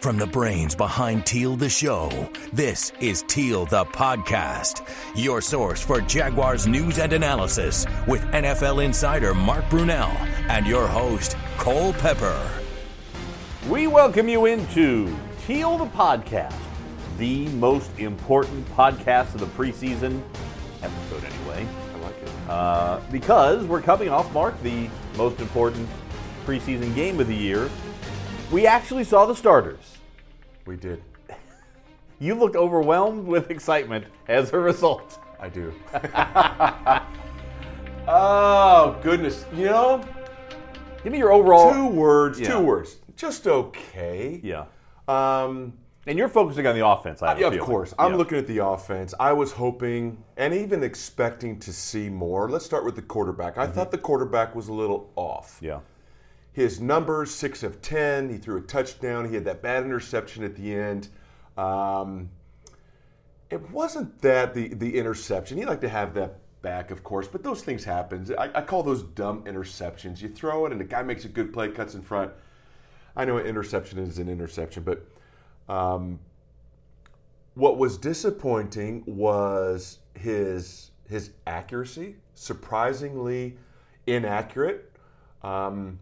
From the brains behind Teal the Show, this is Teal the Podcast, your source for Jaguars news and analysis with NFL insider Mark Brunell and your host, Cole Pepper. We welcome you into Teal the Podcast, the most important podcast of the preseason episode, anyway. I like it. Uh, because we're coming off, Mark, the most important preseason game of the year. We actually saw the starters. We did. You looked overwhelmed with excitement as a result. I do. oh goodness! You know, Give me your overall. two words. Yeah. Two words. Just okay. Yeah. Um. And you're focusing on the offense, I have Yeah, of course. I'm Yeah. looking at the offense. I was hoping and even expecting to see more. Let's start with the quarterback. I thought the quarterback was a little off. Mm-hmm. Yeah. His numbers, six of ten. He threw a touchdown. He had that bad interception at the end. Um, it wasn't that the the interception. He liked to have that back, of course, but those things happen. I, I call those dumb interceptions. You throw it, and the guy makes a good play, cuts in front. I know an interception is an interception, but um, what was disappointing was his his accuracy, surprisingly inaccurate. Um,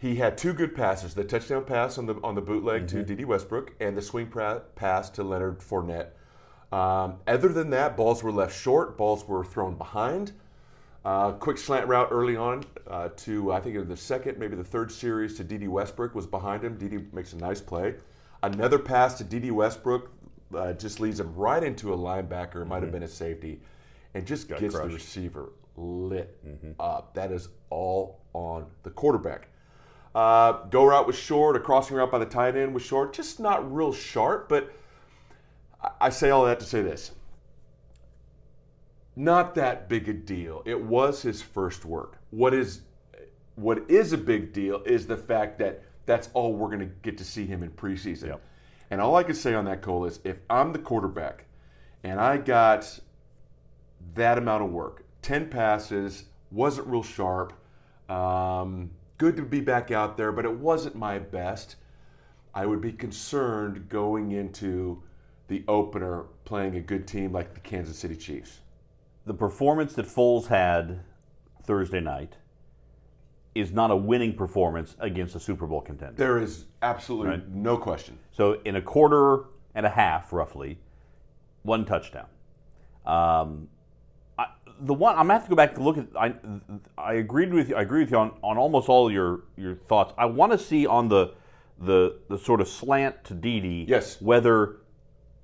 he had two good passes: the touchdown pass on the on the bootleg to Dede Westbrook, and the swing pra- pass to Leonard Fournette. Um, other than that, balls were left short. Balls were thrown behind. Uh, quick slant route early on uh, to I think was the second, maybe the third series to Dede Westbrook was behind him. Dede makes a nice play. Another pass to Dede Westbrook uh, just leads him right into a linebacker. It might have been a safety, and just gets the crushed. Mm-hmm. receiver lit up. That is all on the quarterback. Uh, go route was short. A crossing route by the tight end was short. Just not real sharp, but I- I say all that to say this not that big a deal. It was his first work. What is what is a big deal is the fact that that's all we're going to get to see him in preseason. Yep. And all I can say on that, Cole, is if I'm the quarterback and I got that amount of work, 10 passes, wasn't real sharp, um, good to be back out there, but it wasn't my best, I would be concerned going into the opener playing a good team like the Kansas City Chiefs. the performance that Foles had Thursday night is not a winning performance against a Super Bowl contender. There is absolutely Right. no question. So in a quarter and a half, roughly, one touchdown. Um, the one I'm gonna have to go back to look at. I I agreed with you. I agree with you on, on almost all your your thoughts. I want to see on the the the sort of slant to Dede. Yes. Whether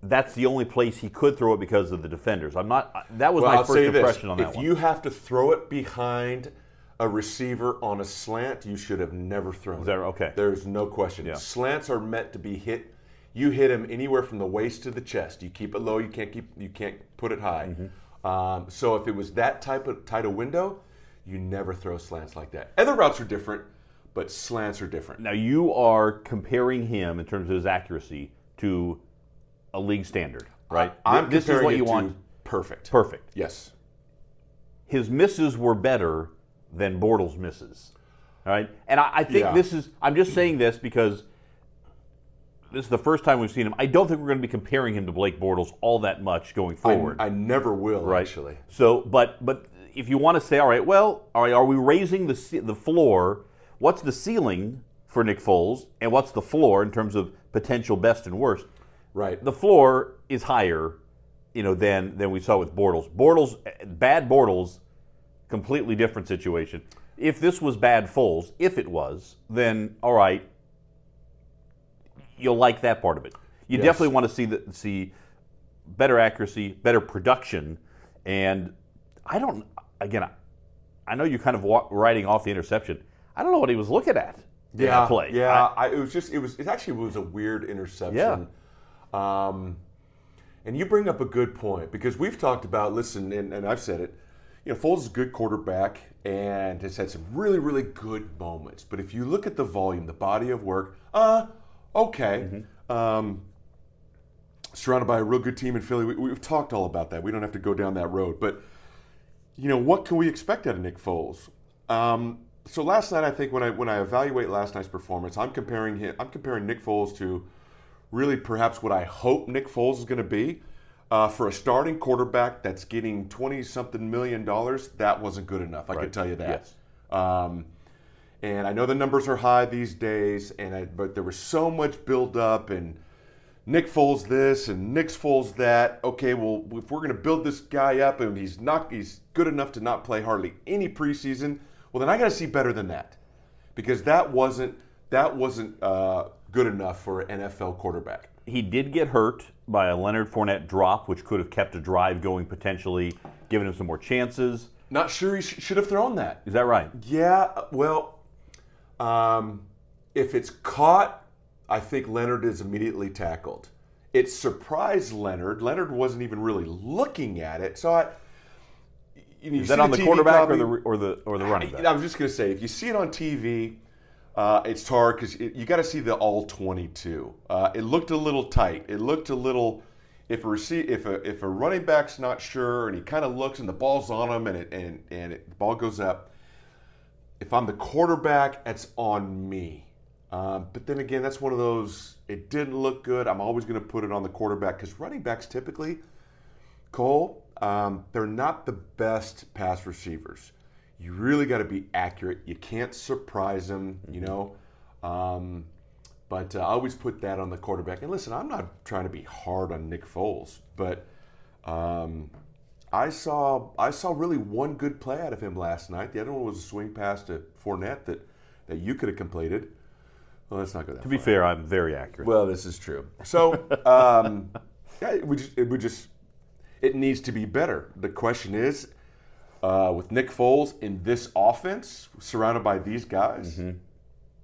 that's the only place he could throw it because of the defenders. I'm not. That was Well, my I'll first say this: impression on that if one. If you have to throw it behind a receiver on a slant, you should have never thrown that- it. okay. There's no question. Yeah. Slants are meant to be hit. You hit them anywhere from the waist to the chest. You keep it low. You can't keep. You can't put it high. Mm-hmm. Um, so if it was that type of tight a window, you never throw slants like that. Other routes are different, but slants are different. Now you are comparing him in terms of his accuracy to a league standard, right? I'm this is what you want. Perfect. Perfect. Yes. His misses were better than Bortles' misses. All right, and I, I think Yeah. this is. I'm just saying this because this is the first time we've seen him. I don't think we're going to be comparing him to Blake Bortles all that much going forward. I never will right? actually. So, but but if you want to say, all right, well, all right, are we raising the the floor? What's the ceiling for Nick Foles, and what's the floor in terms of potential best and worst? Right. the floor is higher, you know, than than we saw with Bortles. Bortles, bad Bortles, completely different situation. If this was bad Foles, if it was, then all right, you'll like that part of it. You Yes. definitely want to see the, see better accuracy, better production, and I don't. Again, I, I know you're kind of wa- writing off the interception. I don't know what he was looking at. in that play. Yeah, I- I, it was just it was it actually was a weird interception. Um, and you bring up a good point because we've talked about listen, and, and I've said it. You know, Foles is a good quarterback and has had some really really good moments. But if you look at the volume, the body of work, uh, okay. Mm-hmm. Um, surrounded by a real good team in Philly. We, we've talked all about that. We don't have to go down that road. But you know, what can we expect out of Nick Foles? Um, so last night, I think when I when I evaluate last night's performance, I'm comparing him. I'm comparing Nick Foles to really perhaps what I hope Nick Foles is going to be. Uh, for a starting quarterback that's getting 20 something million dollars, that wasn't good enough. I Right. can tell you that. Yes. Um, and I know the numbers are high these days, and I, but there was so much build up and Nick Foles this and Nick Foles that. Okay, well, if we're going to build this guy up and he's not he's good enough to not play hardly any preseason, well then I got to see better than that because that wasn't that wasn't uh, good enough for an NFL quarterback. He did get hurt by a Leonard Fournette drop, which could have kept a drive going potentially, given him some more chances. Not sure he sh- should have thrown that. Is that right? Yeah, well, um, if it's caught, I think Leonard is immediately tackled. It surprised Leonard. Leonard wasn't even really looking at it. So I. You, you Is that on the TV quarterback or the or the or the running back? I was just going to say, if you see it on TV, uh, it's hard because you got to see the all 22. Uh, it looked a little tight. It looked a little. If a receive, if a if a running back's not sure and he kind of looks and the ball's on him and it, and and it, the ball goes up. If I'm the quarterback, it's on me. Um, but then again, that's one of those. It didn't look good. I'm always going to put it on the quarterback because running backs typically Cole, um, they're not the best pass receivers. You really got to be accurate. You can't surprise them, you know. Um, but uh, I always put that on the quarterback. And listen, I'm not trying to be hard on Nick Foles, but um, I saw I saw really one good play out of him last night. The other one was a swing pass to Fournette that that you could have completed. Well, let's not go that to be fair, I'm very accurate. well, this is true. So, um, yeah, it would, just, it would just, it needs to be better. The question is, uh, with Nick Foles in this offense, surrounded by these guys, is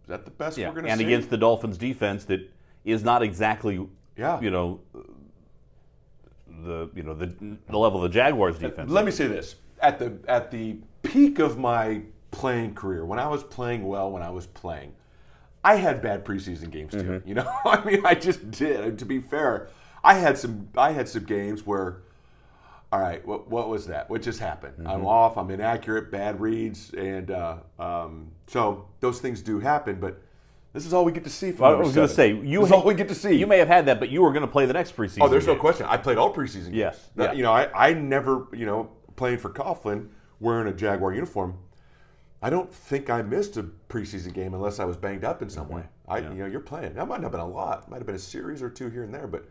that the best yeah, we're going to see? and against the Dolphins defense that is not exactly Yeah. you know the you know the the level of the Jaguars defense. Let me say this: at the at the peak of my playing career, when I was playing well, when I was playing, I had bad preseason games too. You know, I mean, I just did. To be fair, I had some I had some games where, all right, what what was that? What just happened? I'm off. I'm inaccurate. Bad reads, and uh, um, so those things do happen. But this is all we get to see from. I number was going to say you this is all we get to see. You may have had that, but you were going to play the next preseason. Oh, there's no question. I played all preseason games. Yes, Now, yeah. You know, I, I never, you know, playing for Coughlin, wearing a Jaguar uniform, I don't think I missed a preseason game unless I was banged up in some way. I, you know, you're playing. That might not have been a lot. Might have been a series or two here and there, but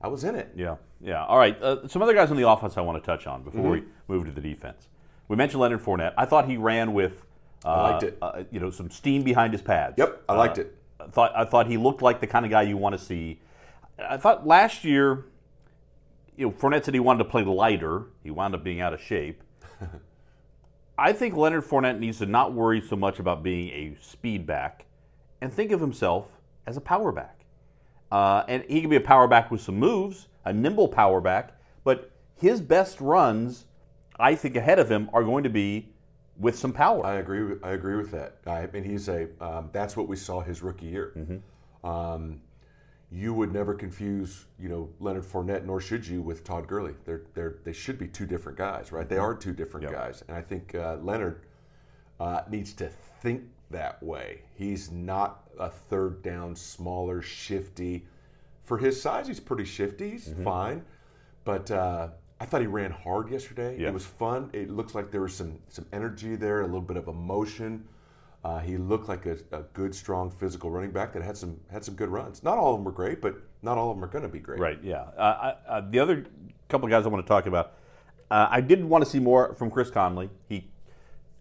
I was in it. Yeah, yeah. All right. Uh, some other guys on the offense I want to touch on before Mm-hmm. we move to the defense. We mentioned Leonard Fournette. I thought he ran with, uh, liked it. Uh, you know, some steam behind his pads. Yep, I liked Uh, it. I thought I thought he looked like the kind of guy you want to see. I thought last year, you know, Fournette said he wanted to play lighter. He wound up being out of shape. I think Leonard Fournette needs to not worry so much about being a speed back and think of himself as a power back. Uh, and he can be a power back with some moves, a nimble power back, but his best runs, I think, ahead of him are going to be with some power. I agree. With, I agree with that. I mean, he's a. Um, that's what we saw his rookie year. Mm-hmm. Um, you would never confuse, you know, Leonard Fournette, nor should you with Todd Gurley. They're they're they should be two different guys, right? They are two different Yep. guys, and I think uh, Leonard uh, needs to think that way. He's not a third down, smaller, shifty. For his size, he's pretty shifty. He's Mm-hmm. fine, but uh, I thought he ran hard yesterday. Yeah. It was fun. It looks like there was some some energy there, a little bit of emotion. Uh, he looked like a, a good, strong, physical running back that had some had some good runs. Not all of them were great, but not all of them are going to be great. Right. Yeah. Uh, I, uh, the other couple of guys I want to talk about, uh, I did want to see more from Chris Conley. He.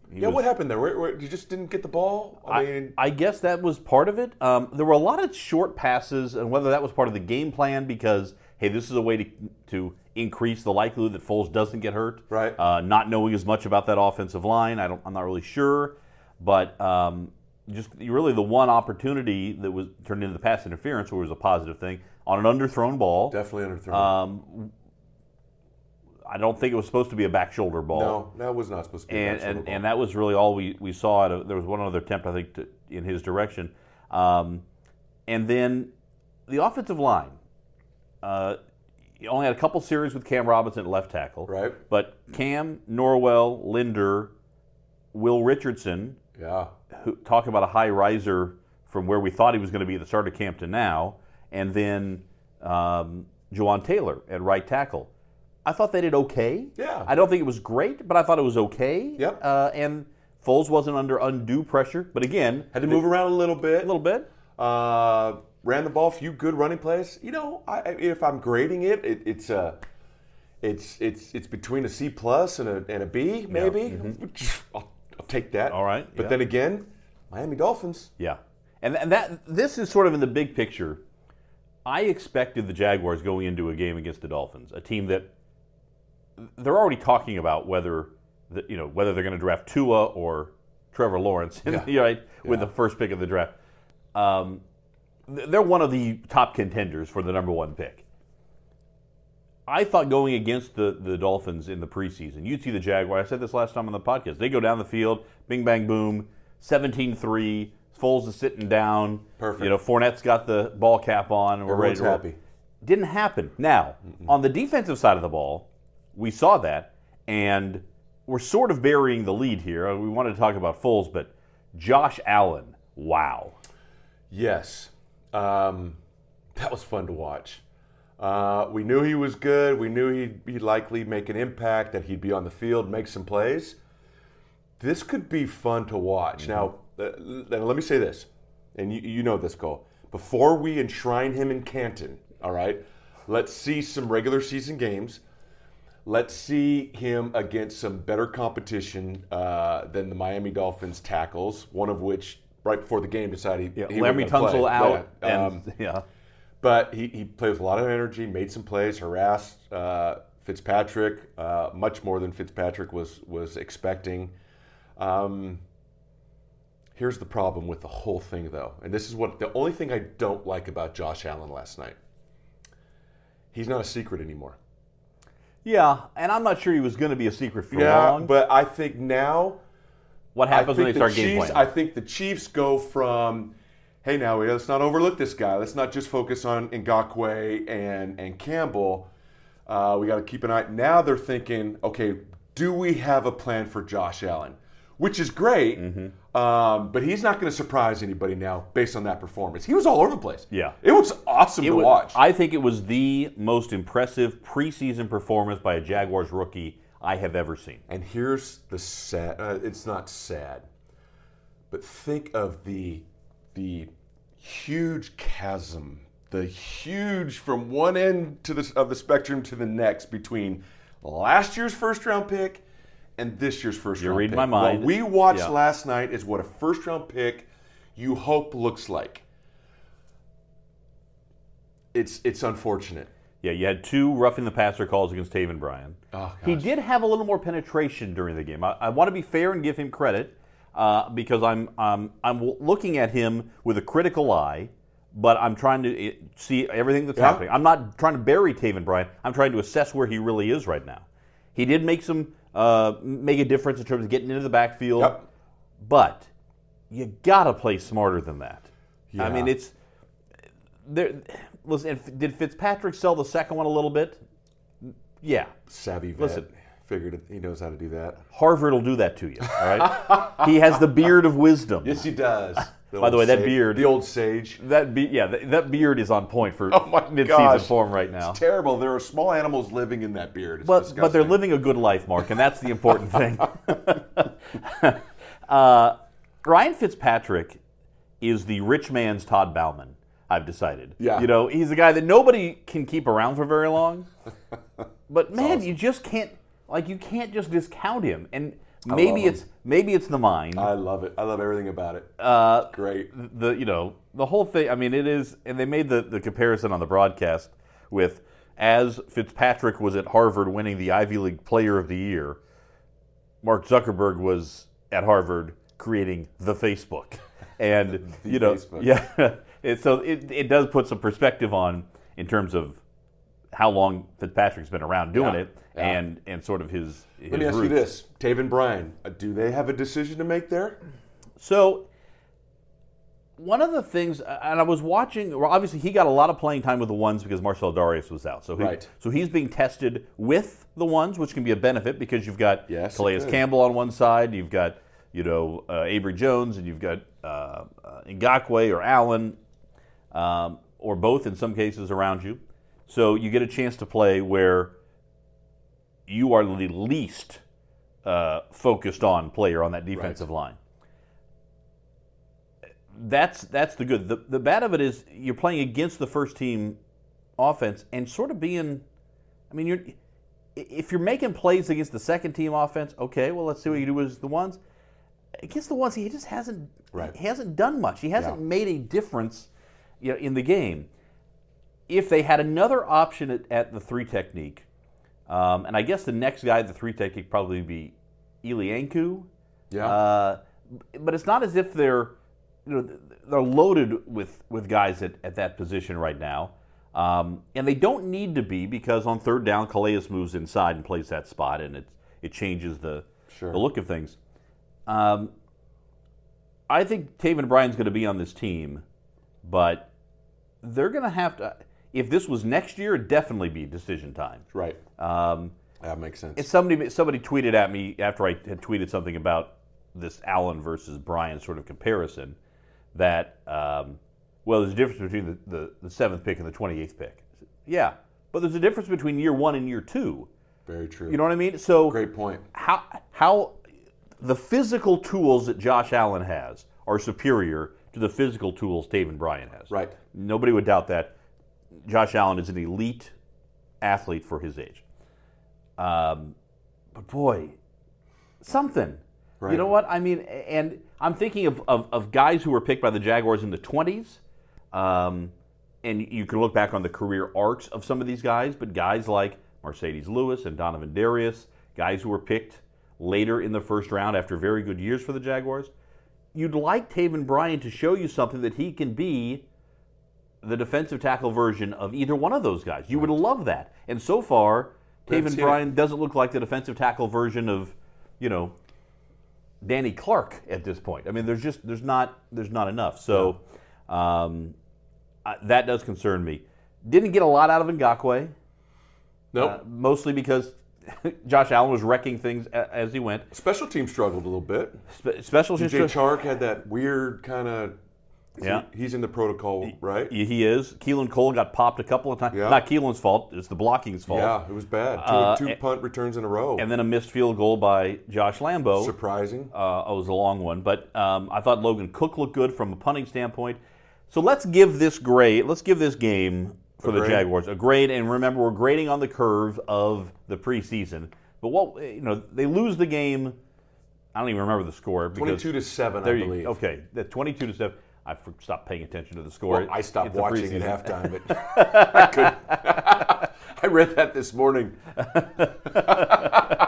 he Yeah, was- what happened there? Where, where, you just didn't get the ball. I, I, mean, I guess that was part of it. Um, there were a lot of short passes, and whether that was part of the game plan because hey, this is a way to to increase the likelihood that Foles doesn't get hurt. Right. Uh, not knowing as much about that offensive line, I don't. I'm not really sure, but um, just really the one opportunity that was turned into the pass interference, which was a positive thing, on an underthrown ball. definitely underthrown. Um, I don't think it was supposed to be a back shoulder ball no, that was not supposed to be. a and back and, ball. and that was really all we, we saw. A, there was one other attempt, I think, to, in his direction, um, and then the offensive line. Uh, you only had a couple series with Cam Robinson at left tackle, Right. But Cam, Norwell, Linder, Will Richardson, yeah, who talk about a high riser from where we thought he was going to be at the start of camp to now, and then um, Jawaan Taylor at right tackle. I thought they did okay. Yeah. I don't think it was great, but I thought it was okay. Yep. Uh, and Foles wasn't under undue pressure, but again, Had to move around a little bit. a little bit. Uh, ran the ball, a few good running plays. You know, I, if I'm grading it, it it's a, it's it's it's between a C plus and a and a B maybe. I'll, I'll take that. Mm-hmm. All right, But yeah. then again, Miami Dolphins. Yeah, and and that this is sort of in the big picture. I expected the Jaguars going into a game against the Dolphins, a team that they're already talking about whether the, you know whether they're going to draft Tua or Trevor Lawrence, Yeah. right, with the first pick of the draft. Um, they're one of the top contenders for the number one pick. I thought going against the, the Dolphins in the preseason, you'd see the Jaguars. I said this last time on the podcast. They go down the field, bing, bang, boom, 17 3. Foles is sitting down. Perfect. You know, Fournette's got the ball cap on, and we're Everyone's ready to roll. happy. Didn't happen. Now, on the defensive side of the ball, we saw that, and we're sort of burying the lead here. We wanted to talk about Foles, but Josh Allen, wow. Yes, um, that was fun to watch. Uh, we knew he was good. We knew he'd be likely make an impact. That he'd be on the field, make some plays. This could be fun to watch. Now, uh, let me say this, and you, you know this, Cole. Before we enshrine him in Canton, all right, let's see some regular season games. Let's see him against some better competition uh, than the Miami Dolphins tackles. One of which, right before the game, decided he, he Laremy Tunsil out, Yeah, and um, yeah. but he, he played with a lot of energy, made some plays, harassed uh, Fitzpatrick uh, much more than Fitzpatrick was was expecting. Um, here's the problem with the whole thing, though, and this is what the only thing I don't like about Josh Allen last night. He's not a secret anymore. Yeah, and I'm not sure he was going to be a secret for long. but I think now what happens when they think start the game Chiefs, playing? I think the Chiefs go from, hey, now let's not overlook this guy. Let's not just focus on Ngakoue and and Campbell. Uh, we got to keep an eye. Now they're thinking, okay, do we have a plan for Josh Allen? Which is great, Mm-hmm. um, but he's not going to surprise anybody now based on that performance. He was all over the place. Yeah. it was awesome It to was- watch. I think it was the most impressive preseason performance by a Jaguars rookie I have ever seen. And here's the sad. Uh, it's not sad, but think of the the huge chasm, the huge from one end to the, of the spectrum to the next between last year's first round pick and this year's 1st You're round reading pick. my mind. What we watched Yeah. last night is what a first round pick you hope looks like. It's it's unfortunate. Yeah, you had two roughing the passer calls against Taven Bryan. Oh, he did have a little more penetration during the game. I, I want to be fair and give him credit uh, because I'm um, I'm looking at him with a critical eye, but I'm trying to eh, see everything that's Yeah. happening. I'm not trying to bury Taven Bryan. I'm trying to assess where he really is right now. He did make some uh, make a difference in terms of getting into the backfield, Yep. but you gotta play smarter than that. I mean, it's there. Listen, did Fitzpatrick sell the second one a little bit? Yeah, Savvy vet. Listen. Figured it, he knows how to do that. Harvard will do that to you. All right, he has the beard of wisdom. Yes, he does. By the way, that beard- the old sage. That be, yeah, that, that beard is on point for Oh my mid-season gosh. form right now. It's terrible. There are small animals living in that beard. It's But but they're living a good life, Mark, and that's the important thing. uh, Ryan Fitzpatrick is the rich man's Todd Bouman. I've decided. Yeah. You know, he's a guy that nobody can keep around for very long. But man, you just can't like you can't just discount him. And maybe love him. it's maybe it's the mind. I love it. I love everything about it. Uh, Great. the you know the whole thing. I mean, it is, and they made the the comparison on the broadcast with as Fitzpatrick was at Harvard winning the Ivy League Player of the Year, Mark Zuckerberg was at Harvard creating the Facebook, and The you know, Facebook. yeah. It, so it it does put some perspective on in terms of how long Fitzpatrick's been around doing Yeah, it, yeah. and and sort of his. his Let me ask roots. you this: Taven Bryan, uh, do they have a decision to make there? So, one of the things, and I was watching. Well, obviously, he got a lot of playing time with the ones because Marcell Dareus was out. So, he, Right. so he's being tested with the ones, which can be a benefit because you've got Yes, Calais. Campbell on one side, you've got you know uh, Abry Jones, and you've got uh, uh, Ngakoue or Allen. Um, or both in some cases around you. So you get a chance to play where you are the least uh, focused on player on that defensive line. That's that's the good. The, the bad of it is you're playing against the first team offense and sort of being. I mean, you're if you're making plays against the second team offense, okay. Well, let's see what you do with the ones against the ones he just hasn't Right. he hasn't done much. He hasn't Yeah. made a difference you know, in the game. If they had another option at, at the three technique, um, and I guess the next guy at the three technique probably be Eli Ankou. Yeah. Uh, but it's not as if they're you know they're loaded with with guys at, at that position right now. Um, and they don't need to be because on third down, Calais moves inside and plays that spot, and it it changes the Sure. the look of things. Um, I think Taven Bryan's going to be on this team, but they're going to have to. If this was next year, it'd definitely be decision time. right. Um, That makes sense. somebody somebody tweeted at me after I had tweeted something about this Allen versus Bryan sort of comparison that um, well, there's a difference between the, the, the seventh pick and the twenty eighth pick. Yeah, but there's a difference between year one and year two. Very true. You know what I mean? So Great point. how how the physical tools that Josh Allen has are superior to the physical tools Taven Bryan has. Right. Nobody would doubt that. Josh Allen is an elite athlete for his age. Um, but boy, something. You know what? I mean, and I'm thinking of, of, of guys who were picked by the Jaguars in the 20s. Um, and you can look back on the career arcs of some of these guys, but guys like Marcedes Lewis and Donovin Darius, guys who were picked later in the first round after very good years for the Jaguars, you'd like Taven Bryan to show you something that he can be the defensive tackle version of either one of those guys. You would love that. And so far, Taven Bryan doesn't look like the defensive tackle version of, you know, Danny Clark at this point. I mean, there's just there's not there's not enough. So um, I, that does concern me. Didn't get a lot out of Ngakoue, Nope. uh, mostly because Josh Allen was wrecking things as he went. Special team struggled a little bit. Spe- special DJ teams- Chark had that weird kind of. Yeah. He's in the protocol, right? He he is. Keelan Cole got popped a couple of times. Yeah. Not Keelan's fault. It's the blocking's fault. Yeah, it was bad. Two, Uh, two and- punt returns in a row. And then a missed field goal by Josh Lambo. Surprising. Uh, it was a long one, but um, I thought Logan Cooke looked good from a punting standpoint. So let's give this grade. Let's give this game for the? Jaguars a grade. And remember, we're grading on the curve of the preseason. But what you know, they lose the game. I don't even remember the score. Twenty-two to seven, I you- believe. okay, the twenty-two to seven. I stopped paying attention to the score. Well, I stopped It's watching at halftime, but I couldn't. I read that this morning.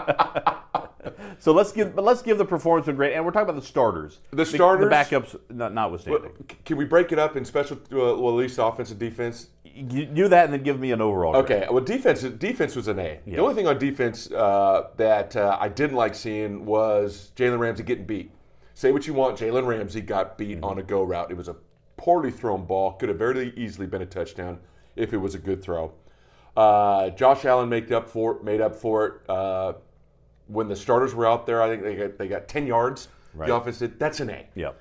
So let's give, but let's give the performance a grade. And we're talking about the starters. The starters? the backups, not, notwithstanding. C- Can we break it up in special, uh, well, at least offense and defense? You do that and then give me an overall. grade. Okay, well, defense defense was an A. The only thing on defense uh, that uh, I didn't like seeing was Jalen Ramsey getting beat. Say what you want, Jalen Ramsey got beat on a go route. It was a poorly thrown ball. Could have very easily been a touchdown if it was a good throw. Uh, Josh Allen made up for made up for it uh, when the starters were out there. I think they got they got ten yards. Right. The offense did. That's an A. Yeah.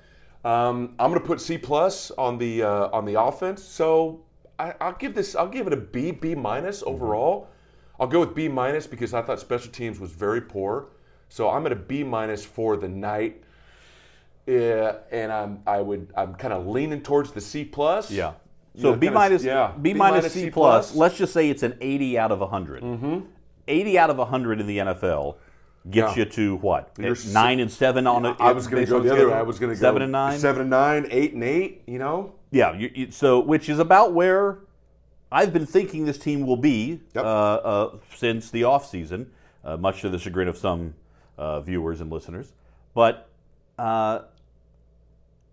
Um, I'm going to put C plus on the uh, on the offense. So I, I'll give this. I'll give it a B, B minus overall. I'll go with B minus because I thought special teams was very poor. So I'm at a B minus for the night. Yeah, and I'm I would I'm kind of leaning towards the C plus. Yeah. So know, B minus, yeah. B minus C plus. Let's just say it's an 80 out of 100. Mm-hmm. 80 out of 100 in the NFL gets Yeah. you to what? You're nine and seven on it. I was going to go the other way. I was going to go seven and nine. seven and nine, eight and eight. You know, Yeah. You, you, so which is about where I've been thinking this team will be Yep. uh, uh, since the offseason, uh, much to the chagrin of some uh, viewers and listeners. But uh,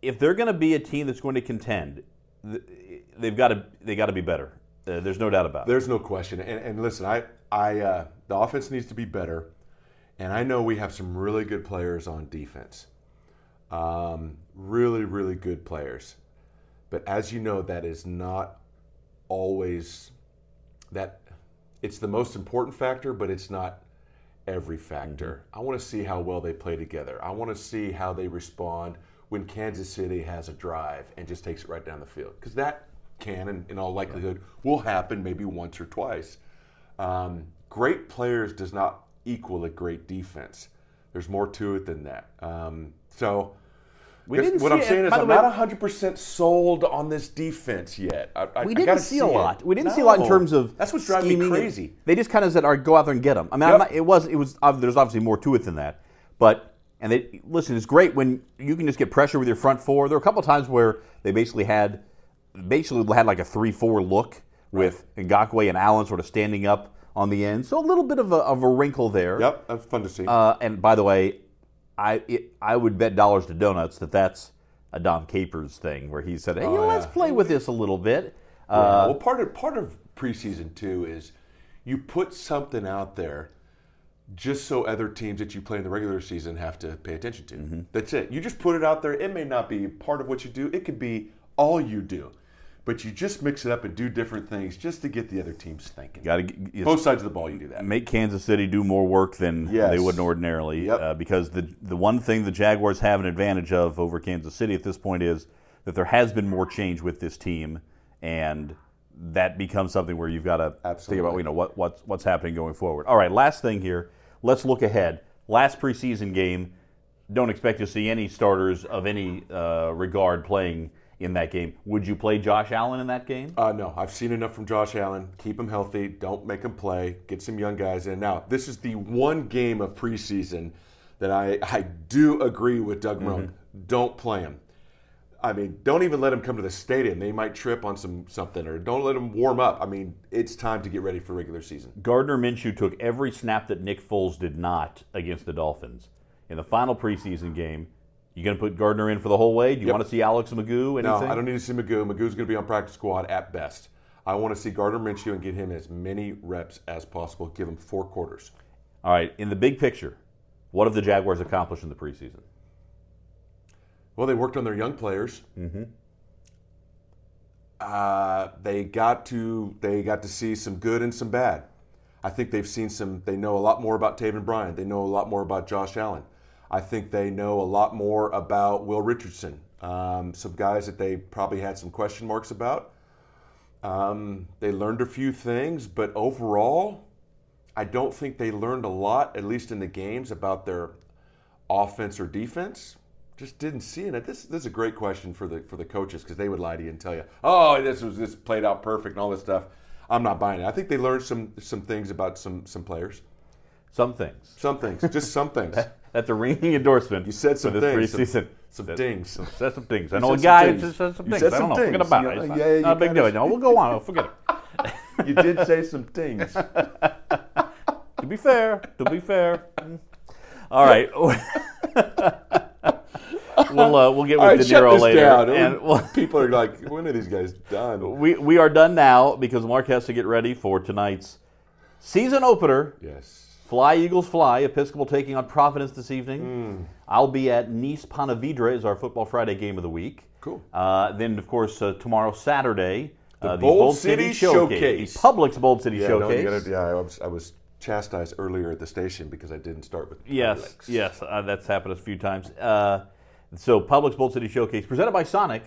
if they're going to be a team that's going to contend, they've got to they got to be better. Uh, there's no doubt about it. There's no question. And, and listen, I, I, uh, the offense needs to be better, and I know we have some really good players on defense, um, really, really good players. But as you know, that is not always that. It's the most important factor, but it's not every factor. I want to see how well they play together. I want to see how they respond when Kansas City has a drive and just takes it right down the field, because that can, and in all likelihood, will happen maybe once or twice. Um, great players does not equal a great defense. There's more to it than that. Um, so, We didn't what see I'm it- saying is I'm way- not 100% sold on this defense yet. I, I, We didn't gotta see a it. lot. We didn't see a lot in terms of that's what's driving me crazy. They just kind of said, "All right, go out there and get them." I mean, I'm Yep. not, it was it was there's obviously more to it than that, but and they listen. It's great when you can just get pressure with your front four. There were a couple of times where they basically had basically had like a three-four look with Ngakoue and Allen sort of standing up on the end. So a little bit of a, of a wrinkle there. Yep, that's fun to see. Uh, and by the way, I it, I would bet dollars to donuts that that's a Dom Capers thing where he said, "Hey, you know, let's Oh, play with this a little bit." Yeah, Uh, well, part of part of preseason too is you put something out there just so other teams that you play in the regular season have to pay attention to. Mm-hmm. That's it. You just put it out there. It may not be part of what you do. It could be all you do, but you just mix it up and do different things just to get the other teams thinking. Got to Both sides of the ball, you do that. make Kansas City do more work than Yes. they would ordinarily. Yep. Uh, because the the one thing the Jaguars have an advantage of over Kansas City at this point is that there has been more change with this team, and that becomes something where you've got to think about you know what what's what's happening going forward. All right, last thing here. Let's look ahead. Last preseason game. Don't expect to see any starters of any uh, regard playing in that game. Would you play Josh Allen in that game? Uh, no, I've seen enough from Josh Allen. Keep him healthy. Don't make him play. Get some young guys in. Now, this is the one game of preseason that I, I do agree with Doug Marrone. Don't play him. I mean, don't even let him come to the stadium. They might trip on some something, or don't let him warm up. I mean, it's time to get ready for regular season. Gardner Minshew took every snap that Nick Foles did not against the Dolphins. In the final preseason game, you going to put Gardner in for the whole way? Do you Yep. want to see Alex McGough? No, I don't need to see McGough. McGough's going to be on practice squad at best. I want to see Gardner Minshew and get him as many reps as possible. Give him four quarters. All right. In the big picture, what have the Jaguars accomplished in the preseason? Well, they worked on their young players. Mm-hmm. Uh, they got to they got to see some good and some bad. I think they've seen some. They know a lot more about Taven Bryan. They know a lot more about Josh Allen. I think they know a lot more about Will Richardson. Um, some guys that they probably had some question marks about. Um, they learned a few things, but overall, I don't think they learned a lot, at least in the games, about their offense or defense. Just didn't see it. This, this is a great question for the for the coaches because they would lie to you and tell you, "Oh, this was this played out perfect and all this stuff." I'm not buying it. I think they learned some some things about some some players. Some things. Some things, just some things. That's a ringing endorsement. You said some for this things, some- preseason. some Said- dings. Said some things. I You know a guy some things. said some things. said I don't some know. Forget about it. It's yeah, you not a big deal. No, we'll go on. Forget it. you did say some things. To be fair, to be fair. Mm. All right. we'll uh, we'll get with right, De Niro later. down. And we'll- People are like, "When are these guys done?" we we are done now because Mark has to get ready for tonight's season opener. Yes. Fly Eagles Fly. Episcopal taking on Providence this evening. Hmm. I'll be at Nease Ponte Vedra is our Football Friday game of the week. Cool. Uh, then of course uh, tomorrow Saturday. uh, Bold City Showcase. The Publix Bold City Yeah, no, Showcase. gotta- yeah, I was, I was chastised earlier at the station because I didn't start with Yes, Publix. yes, uh, that's happened a few times. Uh, so, Publix Bold City Showcase, presented by Sonic,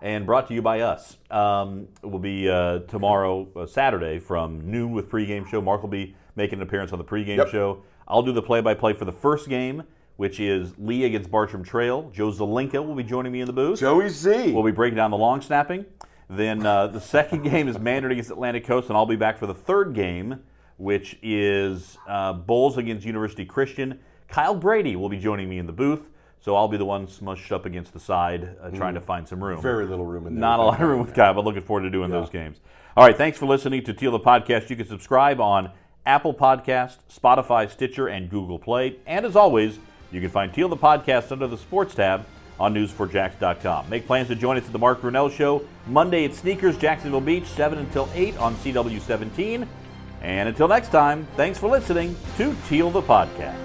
and brought to you by us. Um, it will be uh, tomorrow, uh, Saturday, from noon with pregame show. Mark will be making an appearance on the pregame Yep. show. I'll do the play-by-play for the first game, which is Lee against Bartram Trail. Joe Zelinka will be joining me in the booth. Joey Z. We'll be breaking down the long snapping. Then uh, the second game is Mandarin against Atlantic Coast, and I'll be back for the third game, which is uh, Bolles against University Christian. Kyle Brady will be joining me in the booth, so I'll be the one smushed up against the side, uh, trying to find some room. Very little room in there. Not a lot of room with Kyle, but looking forward to doing those games. All right, thanks for listening to Teal the Podcast. You can subscribe on Apple Podcast, Spotify, Stitcher, and Google Play. And as always, you can find Teal the Podcast under the Sports tab on news4jax.com. Make plans to join us at the Mark Brunell Show Monday at Sneakers, Jacksonville Beach, 7 until 8 on CW17. And until next time, thanks for listening to Teal the Podcast.